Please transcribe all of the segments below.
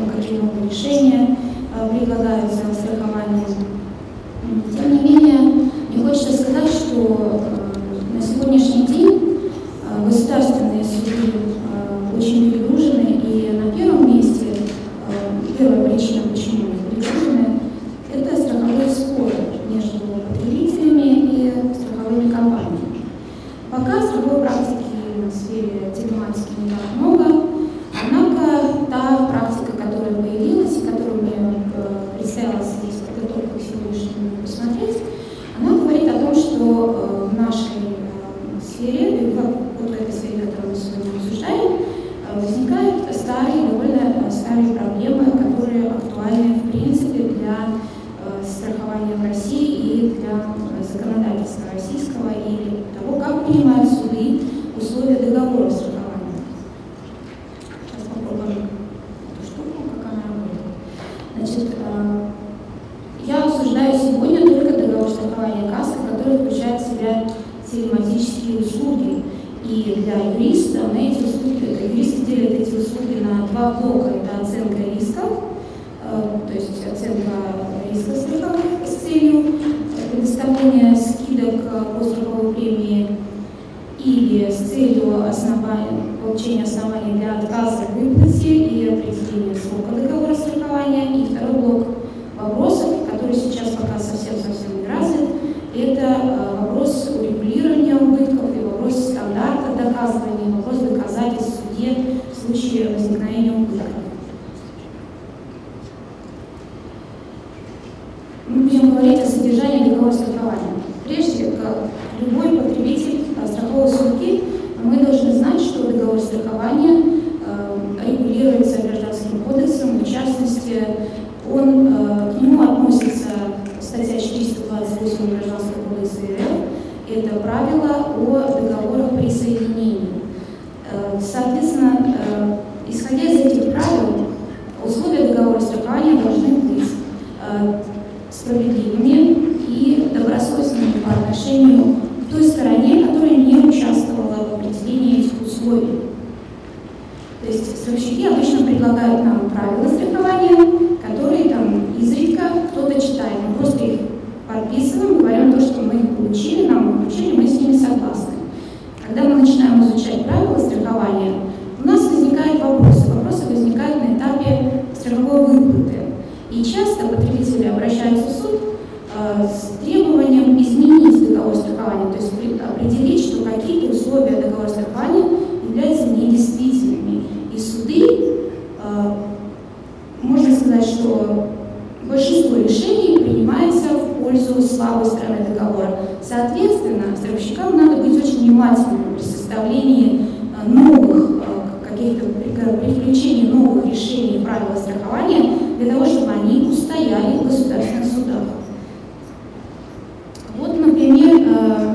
новые решения э, предлагаются в страховании. Тем не менее, мне хочется сказать, что э, на сегодняшний день э, государственные суды очень перегружены, и на первом месте первая причина, почему они перегружены, это страховые споры между потребителями и страховыми компаниями. Пока страховой практики в сфере телематики не так много, однако та практика, которая появилась и которую мне э, представилось здесь подготовку к сегодняшнему посмотреть, она говорит о том, что э, в нашей э, сфере, вот в этой сфере, которую мы сегодня обсуждаем, старые, довольно старые проблемы, которые актуальны в принципе для страхования в России и для законодательства российского и того, как принимают суды условия договора страхования. Сейчас попробуем эту штуку, как она работает. Значит, э, я обсуждаю сегодня только договор страхования кассы, который включает в себя телематические услуги. И юриста на эти услуги, юристы делят эти услуги на два блока. Это оценка рисков, э, то есть оценка риска страховых с целью предоставления скидок по страховой премии или с целью основания, получения оснований для отказа в выплате и определения срока договора страхования. И второй блок вопросов, который сейчас пока совсем-совсем не развит, это э, вопрос урегулирования убытков и вопрос стандарта доказывания, вопрос доказательств в суде в случае возникновения убытков. Мы будем говорить о договора страхования. Прежде, как любой потребитель страховой услуги, мы должны знать, что договор страхования э, регулируется гражданским кодексом, в частности, он, э, к нему относится статья 428 Гражданского кодекса РФ, это правило о договорах присоединения. Э, соответственно, исходя из этих правил, условия договора страхования должны быть справедливыми по отношению к той стороне, которая не участвовала в определении этих условий. То есть страховщики обычно предлагают нам правила страхования, которые там изредка кто-то читает. Мы просто их подписываем, говорим то, что мы их получили, нам их получили, мы с ними согласны. Когда мы начинаем изучать правила страхования, у нас возникают вопросы. Вопросы возникают на этапе страховой выплаты. И часто потребители обращаются в суд э, с требованием изменить договор страхования, то есть определить, что какие-то условия договора страхования являются недействительными. И суды, э, можно сказать, что большинство решений принимается в пользу слабой стороны договора. Соответственно, страховщикам надо быть очень внимательными при составлении э, новых э, каких-то при включении новых решений правил страхования для того, чтобы они устояли в государственных судах. Вот, например, э,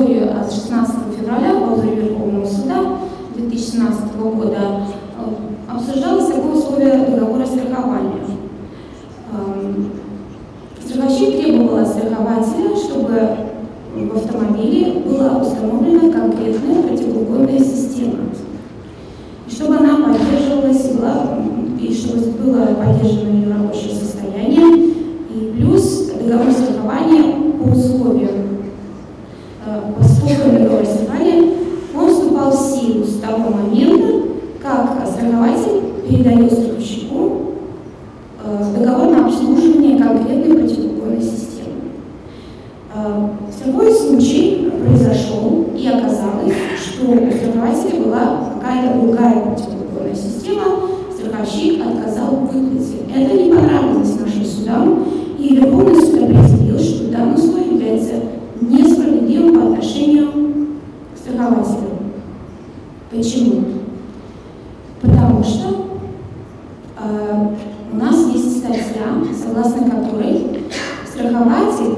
обзоре от 16 февраля, в обзоре Верховного суда 2017 года, э, обсуждалось такое условие договора страхования. Эм, страховщик требовал от страхователя, чтобы в автомобиле была установлена конкретная противоугонная система. И чтобы она поддерживалась, была, и чтобы было поддержано ее рабочее состояние, и плюс договор страхования по условиям, э, по условиям договора страхования, он вступал в силу с того момента, как передает страховщику э, договор на обслуживание конкретной противоугонной системы. Э, Страховой случай произошел, и оказалось, что у страхователя была какая-то другая противоугонная система, страховщик отказал в выплате. Это не понравилось нашим судам, и Верховный суд определил, что данный условие является несправедливым по отношению к страхователю. Почему? Потому что э, у нас есть согласно которой страхователь,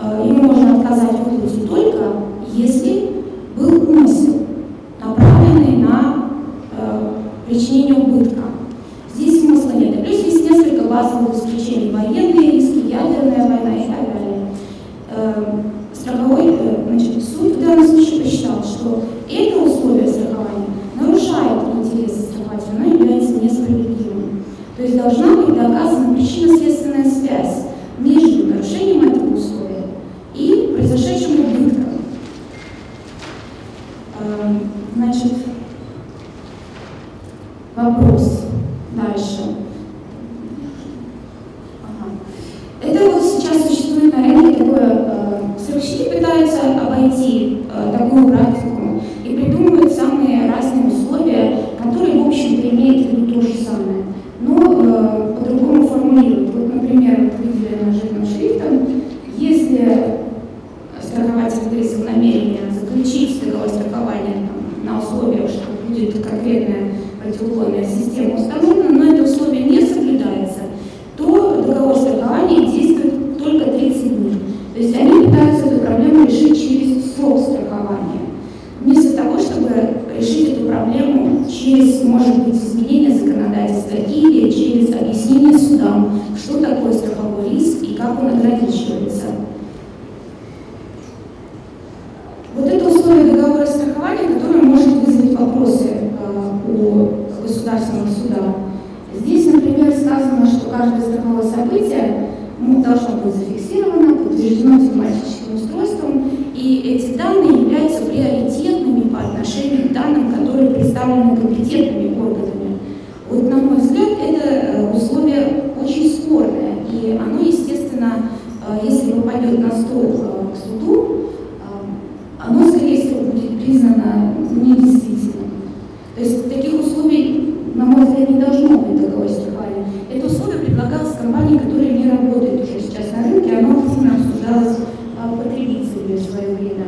э, ему можно отказать в выплате только, если был умысел, направленный на э, причинение убытка. Здесь смысла нет. Плюс есть несколько базовых исключений. Военные риски, ядерная война и так далее. Э, страховой э, значит, суд в данном случае посчитал, что это условие страхования нарушает интересы страхователя, но является несправедливым. есть должна быть доказана причинно-следственная связь между нарушением этого условия и произошедшим убытком. Эм, значит, вопрос дальше. Ага. Это вот сейчас существует на рынке такое, э, страховщики пытаются обойти э, такую практику и придумывают самые разные условия, которые, в общем-то, имеют в виду то же самое, но э, по-другому формулируют. Вот, например, видели на жирным шрифтом, если страхователь выразил намерение заключить договор страхования там, на условиях, что будет конкретная противоугонная система установлена, но это условие не соблюдается, то договор страхования действует только 30 дней. То есть они пытаются эту проблему решить через срок страхования. Вместо того, чтобы решить эту проблему через, может быть, изменение законодательства или через объяснение судам, что такое страховой риск и как он ограничивается. Вот это условие договора страхования, которое может вызвать вопросы э, у государственного суда. Здесь, например, сказано, что каждое страховое событие должно быть зафиксировано, подтверждено тематическим устройством, и эти данные являются приоритетными по отношению к данным, которые представлены компетентными органами. Вот, на мой взгляд, это э, условие очень спорное, и оно, естественно, э, если попадет на стол к суду, оно, скорее всего, будет признано недействительным. То есть таких условий, на мой взгляд, не должно быть в договоре. Это условие предлагалось компании, которая не работает уже сейчас на рынке, оно активно обсуждалось а, потребителями в свое время.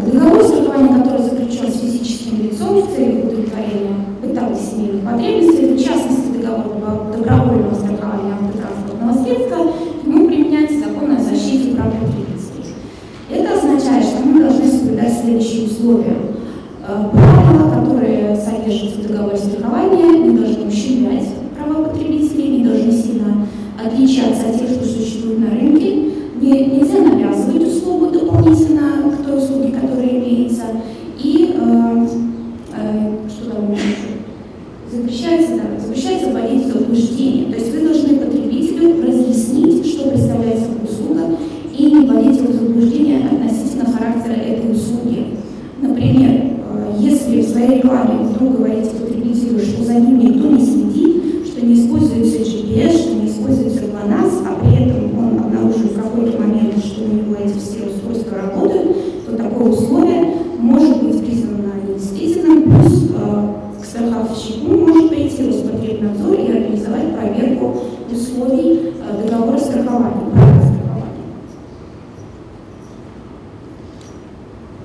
Далее, договор страхования, который заключен с физическим лицом в целях удовлетворения бытовых семейных потребностей, в частности договор добровольного страхования автотранспортного средства, ему применяется закон о защите прав потребителей. Это означает, что мы должны соблюдать следующие условия. Э, правила, которые содержатся в договоре страхования, не должны ущемлять права потребителей, не должны сильно отличаться от тех, что существуют на рынке. Не, нельзя навязывать услугу дополнительно к той услуге, которая имеется. И э, э, что там еще? Запрещается, да, запрещается вводить в заблуждение. То есть вы должны потребителю разъяснить, что представляет собой услуга, и не вводить его в заблуждение относительно характера этой услуги. Например, э, если в своей рекламе вдруг говорите потребителю, что за ним никто не следит, что не используется GPS, что не используется GLONASS, а при этом он обнаружил в какой-то момент, что у него эти все устройства работают, то такое условие может быть признано недействительным, плюс э, к страховщику может прийти Роспотребнадзор и организовать проверку условий э, договора страхования.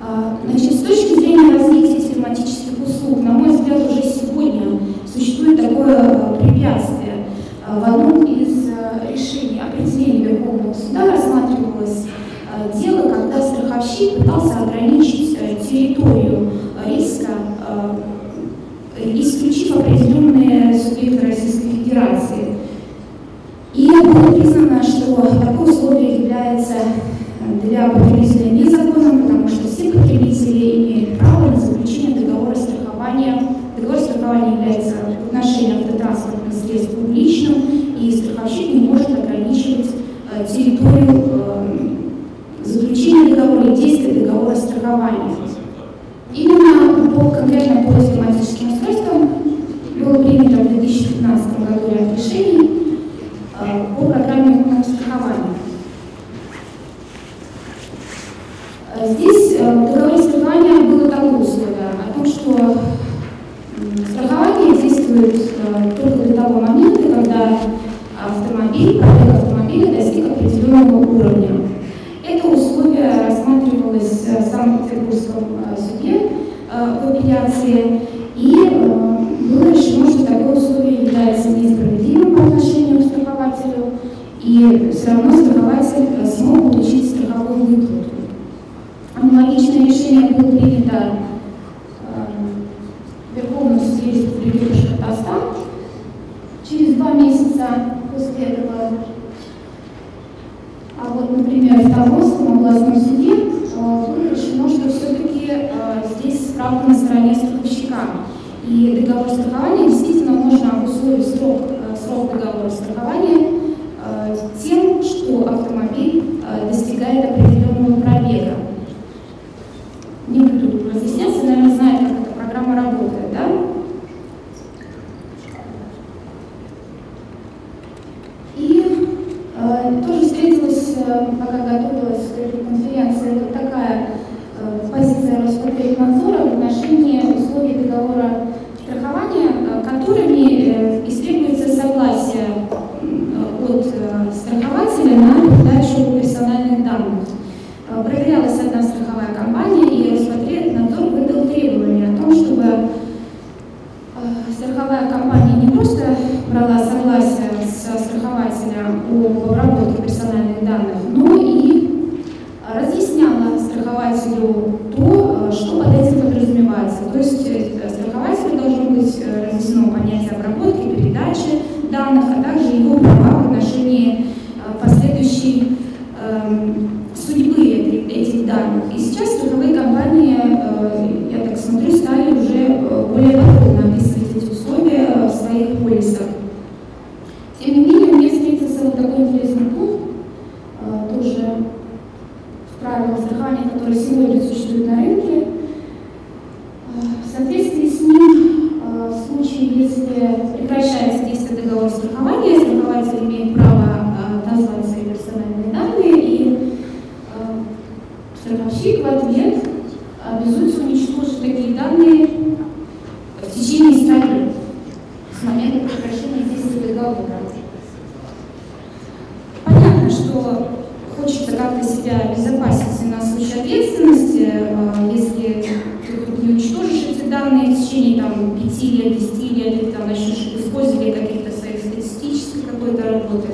А, значит, с точки зрения развития телематических услуг, на мой взгляд, уже сегодня существует такое а, препятствие. А, в одном из решений определения Верховного суда рассматривалось дело, когда страховщик пытался ограничить территорию риска, исключив определенные субъекты Российской Федерации. И было признано, что такое условие является для потребителя незаконным, потому что все потребители имеют право на заключение договора страхования. Страхования является в отношении автотранспортных средств публичным, и страховщик не может ограничивать э, территорию э, заключения договора и действия договора страхования. Именно по, конкретно по тематическим устройствам было принято в 2015 году ряд решений все равно страхователь смог получить страховую выплату. Аналогичное решение было принято э, Верховным суде Республики Башкортостан через два месяца после этого. А вот, например, в Тобольском областном суде э, было решено, что все-таки э, здесь справка на стороне страховщика. И договор страхования действительно можно обусловить сути, э, э, если ты вдруг не уничтожишь эти данные в течение там, 5 лет, 10 лет, или там, начнешь использовать для каких-то своих статистических какой-то работы,